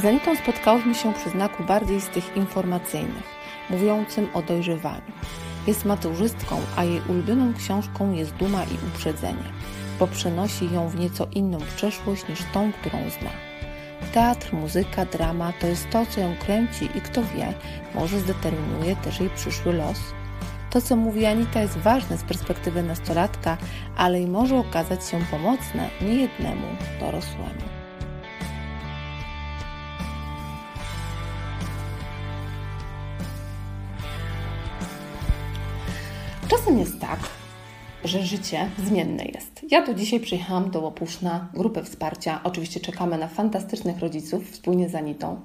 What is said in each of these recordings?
Z Anitą spotkałyśmy się przy znaku bardziej z tych informacyjnych, mówiącym o dojrzewaniu. Jest maturzystką, a jej ulubioną książką jest Duma i Uprzedzenie, bo przenosi ją w nieco inną przeszłość niż tą, którą zna. Teatr, muzyka, drama to jest to, co ją kręci i kto wie, może zdeterminuje też jej przyszły los. To, co mówi Anita, jest ważne z perspektywy nastolatka, ale i może okazać się pomocne niejednemu dorosłemu. Czasem jest tak, że życie zmienne jest. Ja tu dzisiaj przyjechałam do Łopusz na grupę wsparcia. Oczywiście czekamy na fantastycznych rodziców wspólnie z Anitą.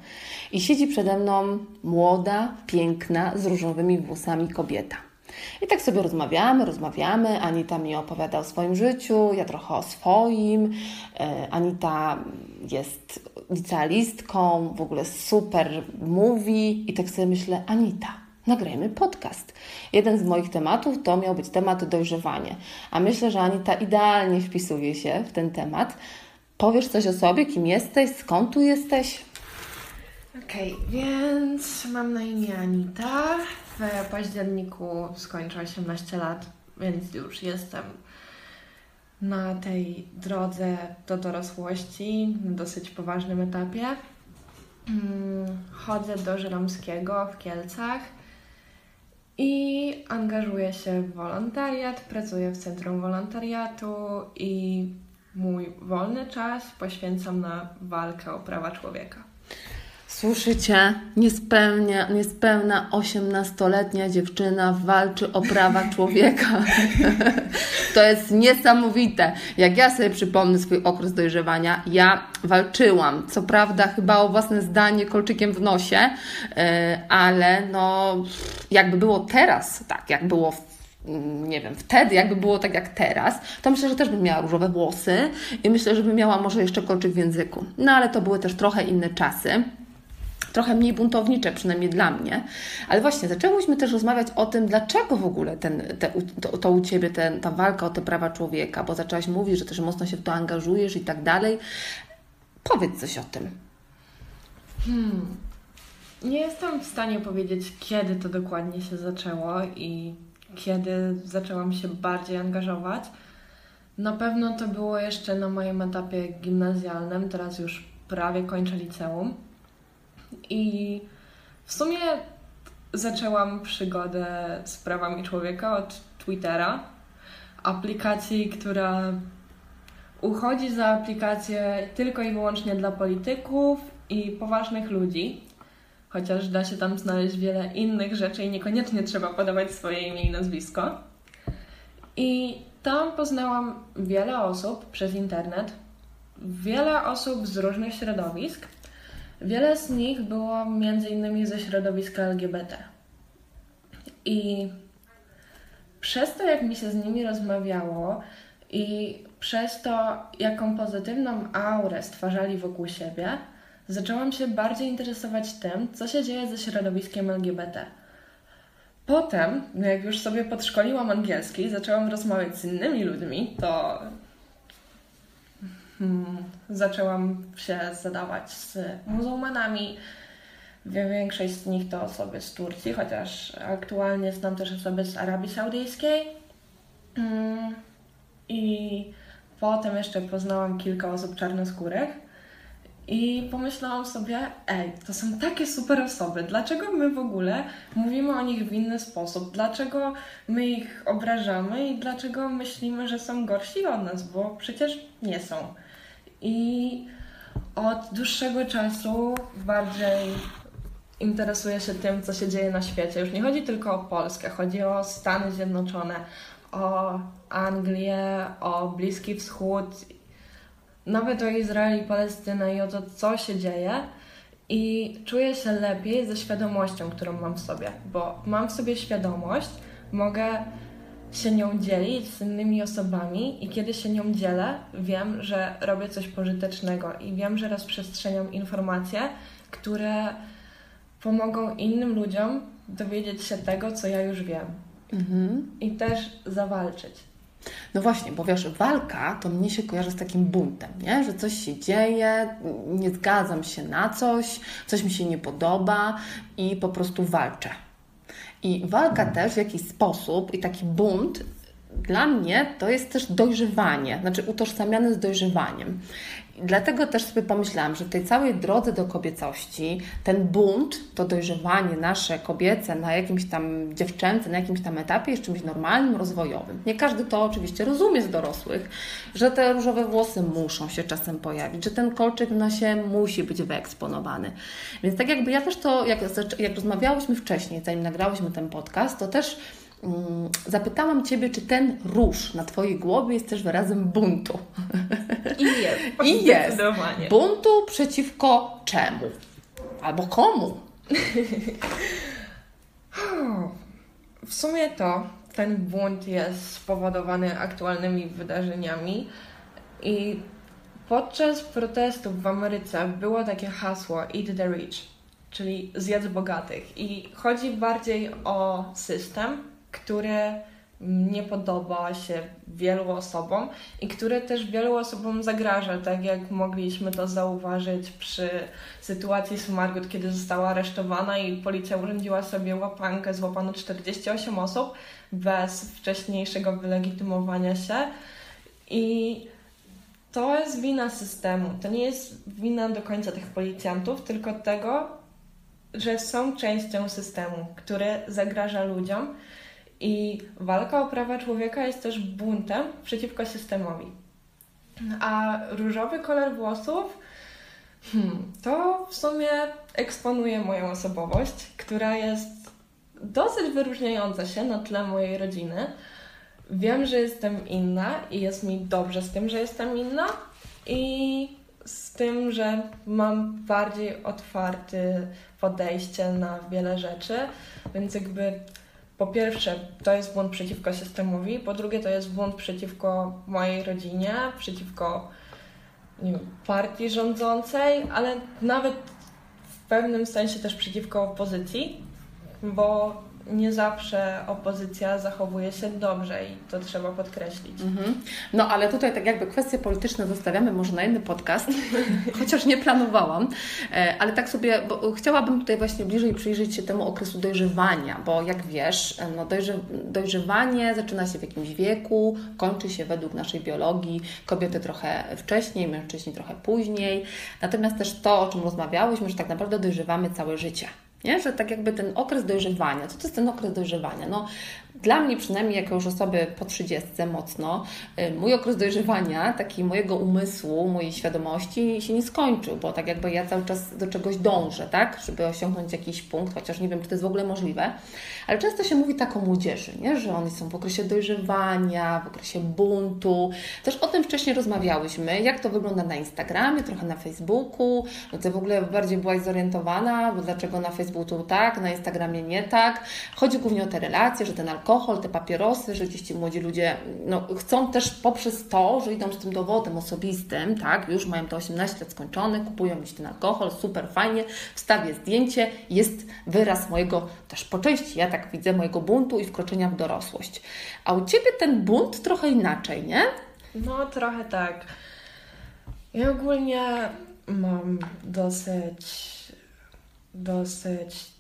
I siedzi przede mną młoda, piękna, z różowymi włosami kobieta. I tak sobie rozmawiamy, rozmawiamy. Anita mi opowiada o swoim życiu, ja trochę o swoim. E, Anita jest licealistką, w ogóle super mówi. I tak sobie myślę, Anita, nagrajmy podcast. Jeden z moich tematów to miał być temat dojrzewanie, a myślę, że Anita idealnie wpisuje się w ten temat. Powiesz coś o sobie, kim jesteś, skąd tu jesteś? Okej, okay, więc mam na imię Anita. W październiku skończę 18 lat, więc już jestem na tej drodze do dorosłości, na dosyć poważnym etapie. Mm, chodzę do Żeromskiego w Kielcach i angażuję się w wolontariat, pracuję w Centrum Wolontariatu i mój wolny czas poświęcam na walkę o prawa człowieka. Słyszycie? Niespełnia, niespełna 18-letnia dziewczyna walczy o prawa człowieka. to jest niesamowite. Jak ja sobie przypomnę swój okres dojrzewania, ja walczyłam. Co prawda, chyba o własne zdanie kolczykiem w nosie, e, ale no, jakby było teraz, tak, jak było nie wiem, wtedy, jakby było tak jak teraz, to myślę, że też bym miała różowe włosy i myślę, że bym miała może jeszcze kolczyk w języku. No ale to były też trochę inne czasy trochę mniej buntownicze, przynajmniej dla mnie. Ale właśnie, zaczęłyśmy też rozmawiać o tym, dlaczego w ogóle ten, te, to, to, u Ciebie ten, ta walka o te prawa człowieka, bo zaczęłaś mówić, że też mocno się w to angażujesz i tak dalej. Powiedz coś o tym. Hmm. Nie jestem w stanie powiedzieć, kiedy to dokładnie się zaczęło i kiedy zaczęłam się bardziej angażować. Na pewno to było jeszcze na moim etapie gimnazjalnym, teraz już prawie kończę liceum. I w sumie zaczęłam przygodę z prawami człowieka od Twittera, aplikacji, która uchodzi za aplikację tylko i wyłącznie dla polityków i poważnych ludzi, chociaż da się tam znaleźć wiele innych rzeczy i niekoniecznie trzeba podawać swoje imię i nazwisko. I tam poznałam wiele osób przez internet, wiele osób z różnych środowisk, Wiele z nich było innymi ze środowiska LGBT. I przez to, jak mi się z nimi rozmawiało i przez to, jaką pozytywną aurę stwarzali wokół siebie, zaczęłam się bardziej interesować tym, co się dzieje ze środowiskiem LGBT. Potem, jak już sobie podszkoliłam angielski, zaczęłam rozmawiać z innymi ludźmi, to hmm, zaczęłam się zadawać z muzułmanami. Większość z nich to osoby z Turcji, chociaż aktualnie znam też osoby z Arabii Saudyjskiej. Hmm, I potem jeszcze poznałam kilka osób czarnoskórych. I pomyślałam sobie, ej, to są takie super osoby, dlaczego my w ogóle mówimy o nich w inny sposób? Dlaczego my ich obrażamy i dlaczego myślimy, że są gorsi od nas? Bo przecież nie są. I od dłuższego czasu bardziej interesuję się tym, co się dzieje na świecie. Już nie chodzi tylko o Polskę, chodzi o Stany Zjednoczone, o Anglię, o Bliski Wschód, nawet o Izrael i Palestynę i o to, co się dzieje. I czuję się lepiej ze świadomością, którą mam w sobie, bo mam w sobie świadomość, mogę się nią dzielić z innymi osobami i kiedy się nią dzielę, wiem, że robię coś pożytecznego i wiem, że rozprzestrzeniam informacje, które pomogą innym ludziom dowiedzieć się tego, co ja już wiem. Mhm. I też zawalczyć. No właśnie, bo wiesz, walka to mnie się kojarzy z takim buntem, nie? że coś się dzieje, nie zgadzam się na coś, coś mi się nie podoba i po prostu walczę. I walka też w jakiś sposób i taki bunt dla mnie to jest też dojrzewanie, znaczy utożsamiane z dojrzewaniem. Dlatego też sobie pomyślałam, że w tej całej drodze do kobiecości ten bunt, to dojrzewanie nasze kobiece na jakimś tam dziewczęce, na jakimś tam etapie jest czymś normalnym, rozwojowym. Nie każdy to oczywiście rozumie z dorosłych, że te różowe włosy muszą się czasem pojawić, że ten kolczyk w nosie musi być wyeksponowany. Więc tak jakby ja też to, jak, jak rozmawiałyśmy wcześniej, zanim nagrałyśmy ten podcast, to też zapytałam Ciebie, czy ten róż na Twojej głowie jest też wyrazem buntu. I jest. I jest. Buntu przeciwko czemu? Albo komu? W sumie to ten bunt jest spowodowany aktualnymi wydarzeniami i podczas protestów w Ameryce było takie hasło Eat the Rich, czyli zjedz bogatych. I chodzi bardziej o system, które nie podoba się wielu osobom i które też wielu osobom zagraża, tak jak mogliśmy to zauważyć przy sytuacji z Margot, kiedy została aresztowana i policja urządziła sobie łapankę, złapano 48 osób bez wcześniejszego wylegitymowania się i to jest wina systemu. To nie jest wina do końca tych policjantów, tylko tego, że są częścią systemu, który zagraża ludziom i walka o prawa człowieka jest też buntem przeciwko systemowi. A różowy kolor włosów hmm, to w sumie eksponuje moją osobowość, która jest dosyć wyróżniająca się na tle mojej rodziny. Wiem, że jestem inna i jest mi dobrze z tym, że jestem inna i z tym, że mam bardziej otwarte podejście na wiele rzeczy, więc jakby po pierwsze, to jest błąd przeciwko systemowi, po drugie, to jest błąd przeciwko mojej rodzinie, przeciwko nie wiem, partii rządzącej, ale nawet w pewnym sensie też przeciwko opozycji, bo nie zawsze opozycja zachowuje się dobrze i to trzeba podkreślić. Mhm. No ale tutaj tak jakby kwestie polityczne zostawiamy może na inny podcast, chociaż nie planowałam, e, ale tak sobie, bo chciałabym tutaj właśnie bliżej przyjrzeć się temu okresu dojrzewania, bo jak wiesz, e, no dojrze, dojrzewanie zaczyna się w jakimś wieku, kończy się według naszej biologii, kobiety trochę wcześniej, mężczyźni trochę później, natomiast też to, o czym rozmawiałyśmy, że tak naprawdę dojrzewamy całe życie. Nie? Że tak jakby ten okres dojrzewania, co to jest ten okres dojrzewania? No, dla mnie przynajmniej jako już osoby po 30 mocno, y, mój okres dojrzewania, taki mojego umysłu, mojej świadomości się nie skończył, bo tak jakby ja cały czas do czegoś dążę, tak? Żeby osiągnąć jakiś punkt, chociaż nie wiem, czy to jest w ogóle możliwe. Ale często się mówi tak o młodzieży, nie? że oni są w okresie dojrzewania, w okresie buntu. Też o tym wcześniej rozmawiałyśmy, jak to wygląda na Instagramie, trochę na Facebooku. No to w ogóle bardziej byłaś zorientowana, bo dlaczego na Facebooku tak, na Instagramie nie tak. Chodzi głównie o te relacje, że ten alkohol, te papierosy, że gdzieś ci młodzi ludzie no, chcą też poprzez to, że idą z tym dowodem osobistym, tak, już mają te 18 lat skończone, kupują gdzieś ten alkohol, super fajnie, wstawię zdjęcie, jest wyraz mojego też po części, ja tak widzę, mojego buntu i wkroczenia w dorosłość. A u Ciebie ten bunt trochę inaczej, nie? No, trochę tak. Ja ogólnie mam dosyć, dosyć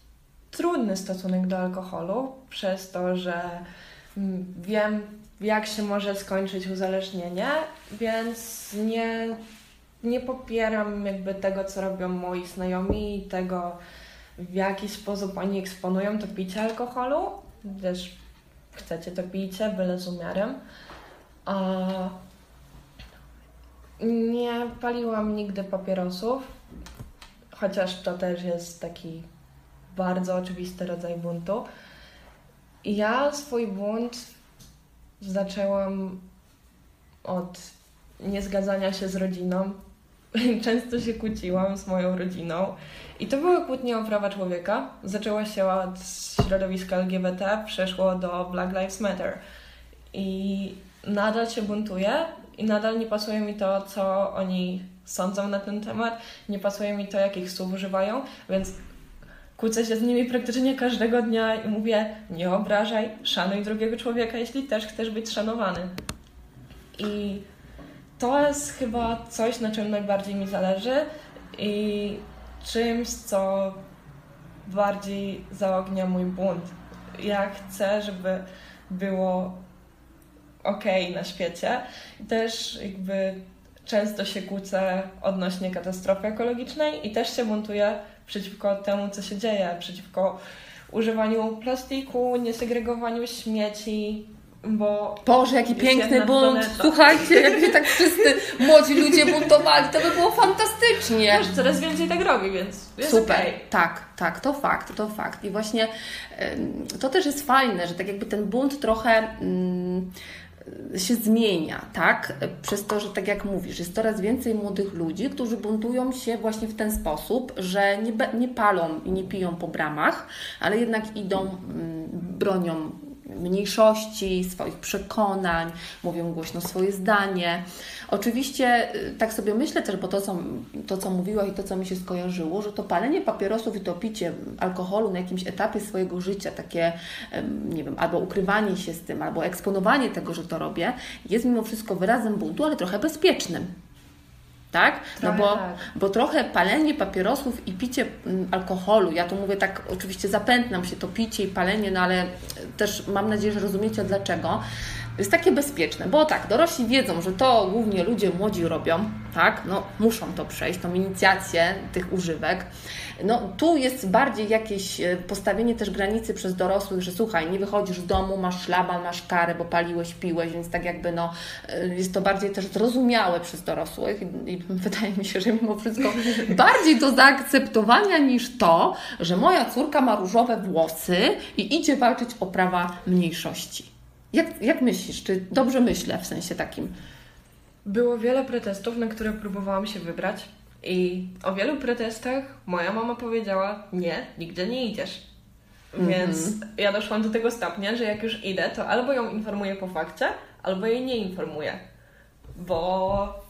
trudny stosunek do alkoholu, przez to, że wiem, jak się może skończyć uzależnienie, więc nie, nie popieram jakby tego, co robią moi znajomi i tego, w jaki sposób oni eksponują to picie alkoholu. Też chcecie to picie, byle z umiarem. A nie paliłam nigdy papierosów, chociaż to też jest taki bardzo oczywisty rodzaj buntu. Ja swój bunt zaczęłam od niezgadzania się z rodziną. Często się kłóciłam z moją rodziną. I to były kłótnie o prawa człowieka. Zaczęło się od środowiska LGBT, przeszło do Black Lives Matter. I nadal się buntuję i nadal nie pasuje mi to, co oni sądzą na ten temat, nie pasuje mi to, jakich słów używają, więc kłócę się z nimi praktycznie każdego dnia i mówię, nie obrażaj, szanuj drugiego człowieka, jeśli też chcesz być szanowany. I to jest chyba coś, na czym najbardziej mi zależy i czymś, co bardziej zaognia mój bunt. Ja chcę, żeby było ok na świecie. I też jakby często się kłócę odnośnie katastrofy ekologicznej i też się buntuję przeciwko temu, co się dzieje, przeciwko używaniu plastiku, niesegregowaniu śmieci, bo... Boże, jaki piękny bunt! Słuchajcie, jakby tak wszyscy młodzi ludzie buntowali, to by było fantastycznie. Wiesz, coraz więcej tak robi, więc Super, okay. tak, tak, to fakt, to fakt. I właśnie to też jest fajne, że tak jakby ten bunt trochę... Mm, się zmienia, tak? Przez to, że tak jak mówisz, jest coraz więcej młodych ludzi, którzy buntują się właśnie w ten sposób, że nie, nie palą i nie piją po bramach, ale jednak idą, mm, bronią mniejszości, swoich przekonań, mówią głośno swoje zdanie. Oczywiście y, tak sobie myślę też, bo to co, to, co mówiłaś i to, co mi się skojarzyło, że to palenie papierosów i to picie alkoholu na jakimś etapie swojego życia, takie, nie wiem, albo ukrywanie się z tym, albo eksponowanie tego, że to robię, jest mimo wszystko wyrazem buntu, ale trochę bezpiecznym tak? No bo, tak. bo trochę palenie papierosów i picie mm, alkoholu, ja tu mówię tak, oczywiście zapętnam się to picie i palenie, no ale też mam nadzieję, że rozumiecie dlaczego jest takie bezpieczne, bo tak, dorośli wiedzą, że to głównie ludzie młodzi robią, tak, no muszą to przejść, tą inicjację tych używek. No tu jest bardziej jakieś e, postawienie też granicy przez dorosłych, że słuchaj, nie wychodzisz z domu, masz szlaban, masz karę, bo paliłeś, piłeś, więc tak jakby no e, jest to bardziej też zrozumiałe przez dorosłych i wydaje mi się, że mimo wszystko bardziej do zaakceptowania niż to, że moja córka ma różowe włosy i idzie walczyć o prawa mniejszości. Jak, jak myślisz? Czy dobrze myślę w sensie takim? Było wiele protestów, na które próbowałam się wybrać. I o wielu protestach moja mama powiedziała: Nie, nigdzie nie idziesz. -hmm. Więc ja doszłam do tego stopnia, że jak już idę, to albo ją informuję po fakcie, albo jej nie informuję. Bo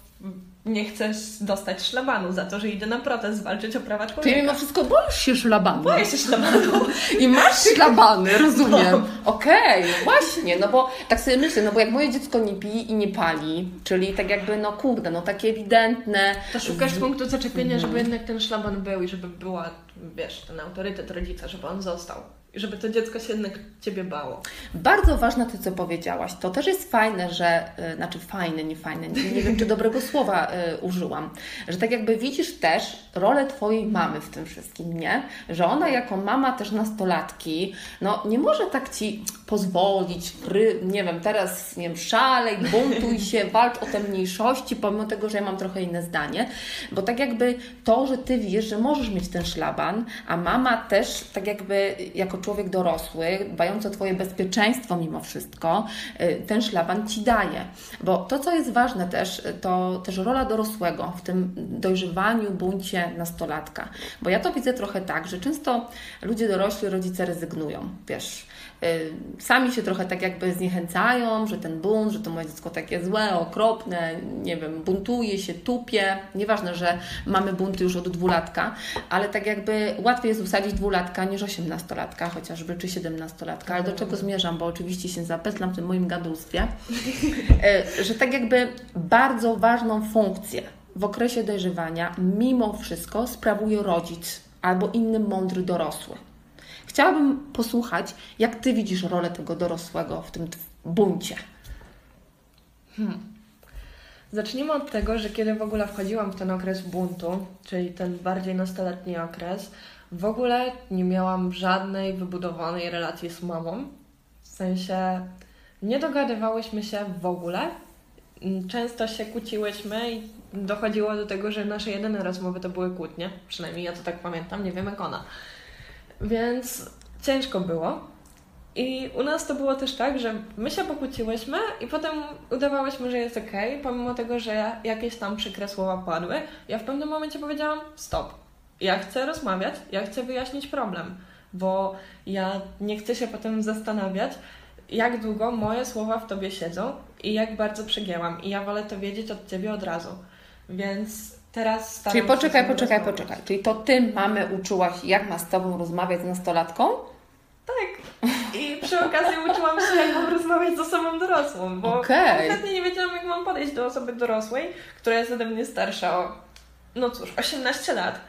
nie chcesz dostać szlabanu za to, że idę na protest walczyć o prawa człowieka. Ty mimo wszystko boisz się szlabanu. Boję się szlabanu. I masz szlabany, rozumiem. No. Okej, okay, właśnie, no bo tak sobie myślę, no bo jak moje dziecko nie pije i nie pali, czyli tak jakby, no kurde, no takie ewidentne. To szukasz punktu zaczepienia, żeby jednak ten szlaban był i żeby była, wiesz, ten autorytet rodzica, żeby on został żeby to dziecko się jednak Ciebie bało. Bardzo ważne to, co powiedziałaś. To też jest fajne, że, y, znaczy fajne, nie fajne, nie, nie wiem, czy dobrego słowa y, użyłam, że tak jakby widzisz też rolę Twojej mamy w tym wszystkim, nie? Że ona jako mama też nastolatki, no nie może tak Ci pozwolić, fry, nie wiem, teraz, nie wiem, szalej, buntuj się, walcz o te mniejszości, pomimo tego, że ja mam trochę inne zdanie, bo tak jakby to, że Ty wiesz, że możesz mieć ten szlaban, a mama też tak jakby jako człowiek dorosły, dbający o Twoje bezpieczeństwo mimo wszystko, y, ten szlaban Ci daje. Bo to, co jest ważne też, to też rola dorosłego w tym dojrzewaniu, buncie nastolatka. Bo ja to widzę trochę tak, że często ludzie dorośli, rodzice rezygnują, wiesz, Y, sami się trochę tak jakby zniechęcają, że ten bunt, że to moje dziecko takie złe, okropne, nie wiem, buntuje się, tupie. Nieważne, że mamy bunty już od dwulatka, ale tak jakby łatwiej jest usadzić dwulatka niż osiemnastolatka chociażby, czy siedemnastolatka. Ale do czego zmierzam, bo oczywiście się zapetlam w tym moim gadulstwie, y, że tak jakby bardzo ważną funkcję w okresie dojrzewania mimo wszystko sprawuje rodzic albo inny mądry dorosły. Chciałabym posłuchać, jak Ty widzisz rolę tego dorosłego w tym buncie. Hmm. Zacznijmy od tego, że kiedy w ogóle wchodziłam w ten okres buntu, czyli ten bardziej nastoletni okres, w ogóle nie miałam żadnej wybudowanej relacji z mamą. W sensie nie dogadywałyśmy się w ogóle. Często się kłóciłyśmy i dochodziło do tego, że nasze jedyne rozmowy to były kłótnie. Przynajmniej ja to tak pamiętam, nie wiem jak ona. Więc ciężko było. I u nas to było też tak, że my się pokłóciłyśmy i potem udawałyśmy, że jest ok, pomimo tego, że jakieś tam przykre słowa padły. Ja w pewnym momencie powiedziałam: Stop. Ja chcę rozmawiać, ja chcę wyjaśnić problem, bo ja nie chcę się potem zastanawiać, jak długo moje słowa w tobie siedzą i jak bardzo przegięłam. I ja wolę to wiedzieć od ciebie od razu. Więc Teraz Czyli poczekaj, poczekaj, poczekaj. Czyli to ty mamy uczyłaś, jak ma z tobą rozmawiać z nastolatką? Tak. I przy okazji uczyłam się, jak mam rozmawiać z osobą dorosłą, bo Okej. kompletnie nie wiedziałam, jak mam podejść do osoby dorosłej, która jest ode mnie starsza o, no cóż, 18 lat.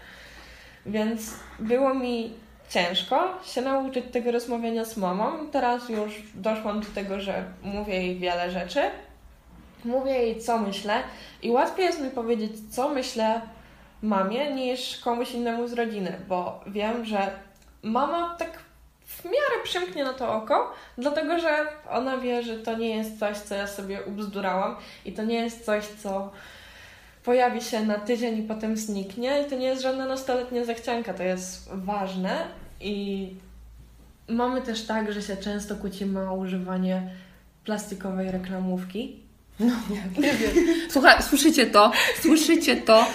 Więc było mi ciężko się nauczyć tego rozmawiania z mamą. Teraz już doszłam do tego, że mówię jej wiele rzeczy. Mówię jej, co myślę i łatwiej jest mi powiedzieć, co myślę mamie, niż komuś innemu z rodziny, bo wiem, że mama tak w miarę przymknie na to oko, dlatego że ona wie, że to nie jest coś, co ja sobie ubzdurałam i to nie jest coś, co pojawi się na tydzień i potem zniknie. I to nie jest żadna nastoletnia zachcianka, to jest ważne i mamy też tak, że się często kłócimy o używanie plastikowej reklamówki. No nie, wiem. Słuchaj, słyszycie to? Słyszycie to?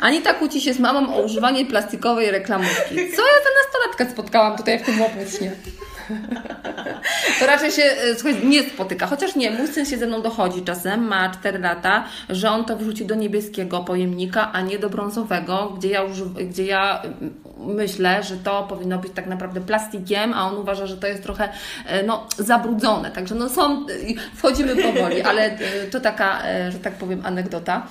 Anita kłóci się z mamą o używanie plastikowej reklamówki. Co ja za nastolatkę spotkałam tutaj w tym łopucznie? To raczej się e, słuchaj, nie spotyka. Chociaż nie, mój syn się ze mną dochodzi czasem, ma 4 lata, że on to wrzuci do niebieskiego pojemnika, a nie do brązowego, gdzie ja, używ- gdzie ja myślę, że to powinno być tak naprawdę plastikiem, a on uważa, że to jest trochę e, no, zabrudzone. Także no są, e, wchodzimy powoli, ale e, to taka, że tak powiem, anegdota.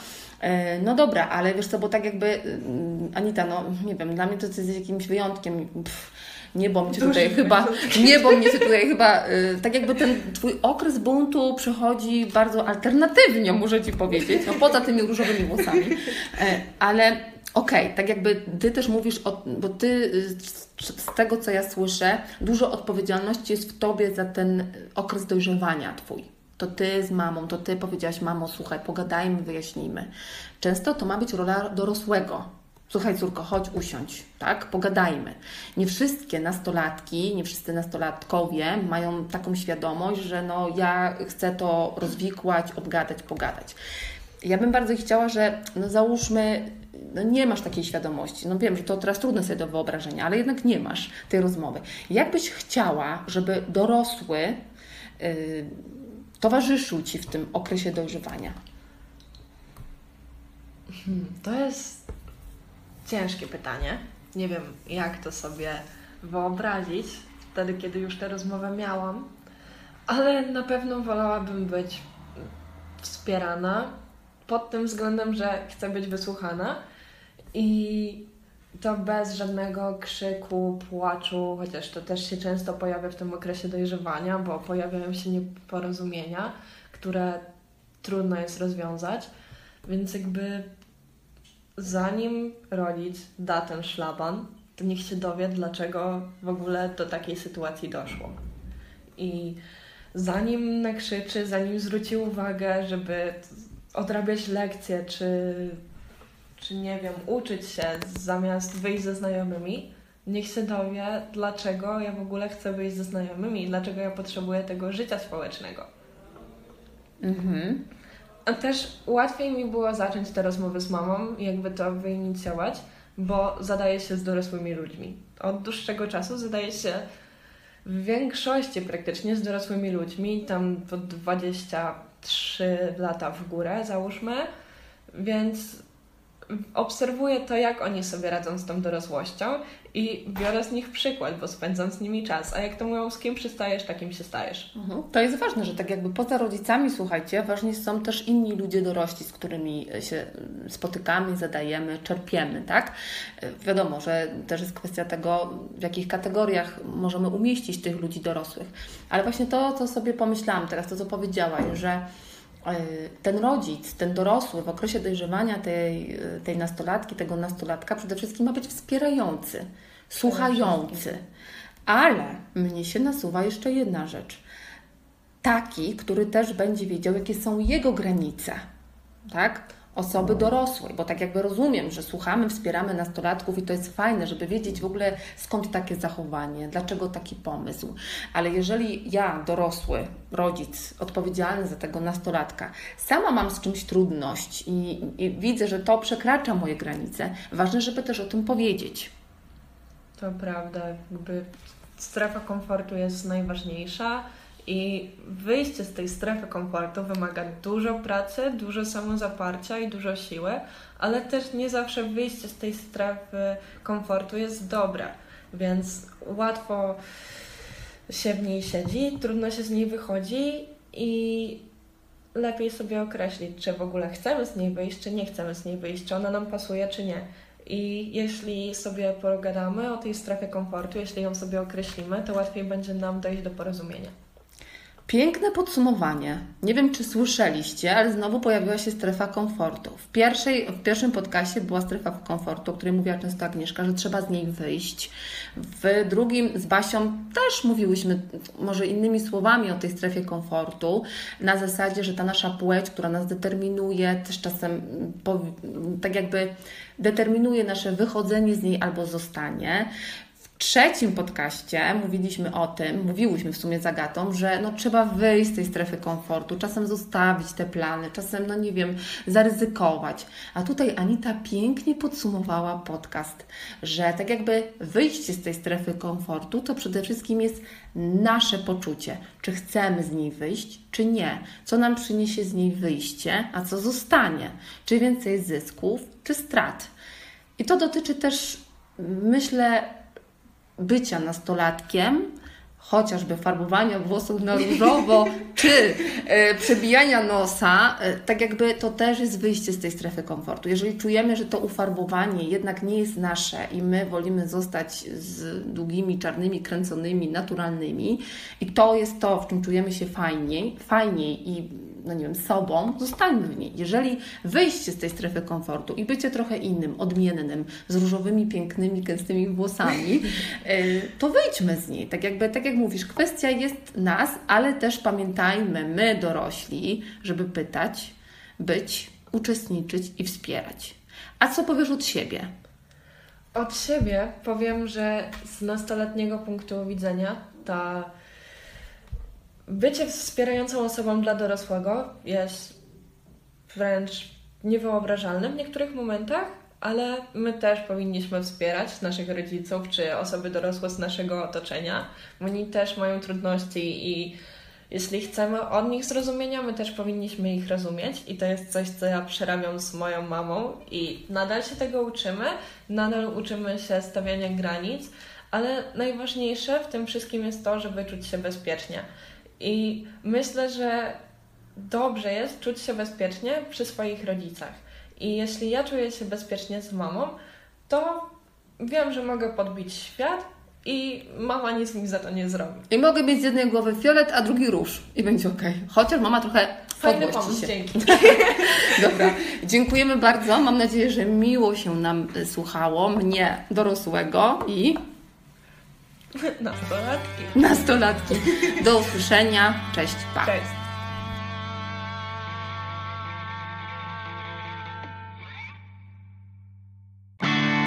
No dobra, ale wiesz co, bo tak jakby mm, Anita, no nie wiem, dla mnie to jest jakimś wyjątkiem. Pff, niebo mnie tutaj chyba, niebo mnie tutaj chyba, y, tak jakby ten Twój okres buntu przechodzi bardzo alternatywnie, muszę Ci powiedzieć, no poza tymi różowymi włosami, E, ale okej, tak jakby Ty też mówisz, o, bo Ty z z tego, co ja słyszę, dużo odpowiedzialności jest w Tobie za ten okres dojrzewania Twój. To Ty z mamą, to Ty powiedziałaś, mamo, słuchaj, pogadajmy, wyjaśnijmy. Często to ma być rola dorosłego. Słuchaj, córko, chodź usiądź, tak? Pogadajmy. Nie wszystkie nastolatki, nie wszyscy nastolatkowie mają taką świadomość, że no ja chcę to rozwikłać, obgadać, pogadać. Ja bym bardzo chciała, że no załóżmy, no nie masz takiej świadomości. No wiem, że to teraz trudne sobie do wyobrażenia, ale jednak nie masz tej rozmowy. Jak byś chciała, żeby dorosły yy, towarzyszył Ci w tym okresie dojrzewania? Hmm, To jest ciężkie pytanie. Nie wiem, jak to sobie wyobrazić wtedy, kiedy już tę rozmowę miałam, ale na pewno wolałabym być wspierana pod tym względem, że chcę być wysłuchana i to bez żadnego krzyku, płaczu, chociaż to też się często pojawia w tym okresie dojrzewania, bo pojawiają się nieporozumienia, które trudno jest rozwiązać. Więc jakby zanim rodzic da ten szlaban, to niech się dowie, dlaczego w ogóle do takiej sytuacji doszło. I zanim nakrzyczy, zanim zwróci uwagę, żeby odrabiać lekcje, czy, czy nie wiem, uczyć się zamiast wyjść ze znajomymi, niech się dowie, dlaczego ja w ogóle chcę wyjść ze znajomymi i dlaczego ja potrzebuję tego życia społecznego. Mhm. A też łatwiej mi było zacząć te rozmowy z mamą, jakby to wyinicjować, bo zadaję się z dorosłymi ludźmi. Od dłuższego czasu zadaję się w większości praktycznie z dorosłymi ludźmi, tam po 23 lata w górę załóżmy, więc obserwuję to, jak oni sobie radzą z tą dorosłością i biorę z nich przykład, bo spędzam z nimi czas. A jak to mówią, z kim przystajesz, takim się stajesz. Mhm. To jest ważne, że tak jakby poza rodzicami, słuchajcie, ważni są też inni ludzie dorośli, z którymi się spotykamy, zadajemy, czerpiemy, tak? Wiadomo, że też jest kwestia tego, w jakich kategoriach możemy umieścić tych ludzi dorosłych. Ale właśnie to, co sobie pomyślałam teraz, to co powiedziałaś, że ten rodzic, ten dorosły w okresie dojrzewania tej, tej nastolatki, tego nastolatka przede wszystkim ma być wspierający, słuchający. Ale mnie się nasuwa jeszcze jedna rzecz. Taki, który też będzie wiedział, jakie są jego granice, tak? Osoby dorosłej, bo tak jakby rozumiem, że słuchamy, wspieramy nastolatków i to jest fajne, żeby wiedzieć w ogóle skąd takie zachowanie, dlaczego taki pomysł. Ale jeżeli ja, dorosły, rodzic, odpowiedzialny za tego nastolatka, sama mam z czymś trudność i, i widzę, że to przekracza moje granice, ważne, żeby też o tym powiedzieć. To prawda, jakby strefa komfortu jest najważniejsza i wyjście z tej strefy komfortu wymaga dużo pracy, dużo samozaparcia i dużo siły, ale też nie zawsze wyjście z tej strefy komfortu jest dobre, więc łatwo się w niej siedzi, trudno się z niej wychodzi i lepiej sobie określić, czy w ogóle chcemy z niej wyjść, czy nie chcemy z niej wyjść, czy ona nam pasuje, czy nie. I jeśli sobie pogadamy o tej strefie komfortu, jeśli ją sobie określimy, to łatwiej będzie nam dojść do porozumienia. Piękne podsumowanie. Nie wiem, czy słyszeliście, ale znowu pojawiła się strefa komfortu. W, pierwszej, w pierwszym podcastie była strefa komfortu, o której mówiła często Agnieszka, że trzeba z niej wyjść. W drugim z Basią też mówiłyśmy może innymi słowami o tej strefie komfortu, na zasadzie, że ta nasza płeć, która nas determinuje, też czasem tak jakby determinuje nasze wychodzenie z niej albo zostanie trzecim podcaście mówiliśmy o tym, mówiłyśmy w sumie z Agatą, że no, trzeba wyjść z tej strefy komfortu, czasem zostawić te plany, czasem, no nie wiem, zaryzykować. A tutaj Anita pięknie podsumowała podcast, że tak jakby wyjście z tej strefy komfortu to przede wszystkim jest nasze poczucie, czy chcemy z niej wyjść, czy nie, co nam przyniesie z niej wyjście, a co zostanie, czy więcej zysków, czy strat. I to dotyczy też, myślę, bycia nastolatkiem, chociażby farbowania włosów na różowo, czy e, przebijania nosa, e, tak jakby to też jest wyjście z tej strefy komfortu. Jeżeli czujemy, że to ufarbowanie jednak nie jest nasze i my wolimy zostać z długimi, czarnymi, kręconymi, naturalnymi i to jest to, w czym czujemy się fajniej, fajniej i no nie wiem, sobą, zostańmy w niej. Jeżeli wyjście z tej strefy komfortu i bycie trochę innym, odmiennym, z różowymi, pięknymi, gęstymi włosami, y, to wyjdźmy z niej. Tak, jakby, tak jak mówisz, kwestia jest nas, ale też pamiętajmy, my dorośli, żeby pytać, być, uczestniczyć i wspierać. A co powiesz od siebie? Od siebie powiem, że z nastoletniego punktu widzenia ta bycie wspierającą osobą dla dorosłego jest wręcz niewyobrażalne w niektórych momentach, ale my też powinniśmy wspierać naszych rodziców czy osoby dorosłe z naszego otoczenia. Oni też mają trudności i jeśli chcemy od nich zrozumienia, my też powinniśmy ich rozumieć i to jest coś, co ja przerabiam z moją mamą i nadal się tego uczymy, nadal uczymy się stawiania granic, ale najważniejsze w tym wszystkim jest to, żeby czuć się bezpiecznie. I myślę, że dobrze jest czuć się bezpiecznie przy swoich rodzicach. I jeśli ja czuję się bezpiecznie z mamą, to wiem, że mogę podbić świat i mama nic mi za to nie zrobi. I mogę mieć z jednej głowy fiolet, a drugi róż i będzie ok. Chociaż mama trochę Fajny pomysł, się. dzięki. Dobra, dziękujemy bardzo. Mam nadzieję, że miło się nam słuchało, mnie dorosłego i Nastolatki. Nastolatki. Do usłyszenia. Cześć. Pa. Cześć.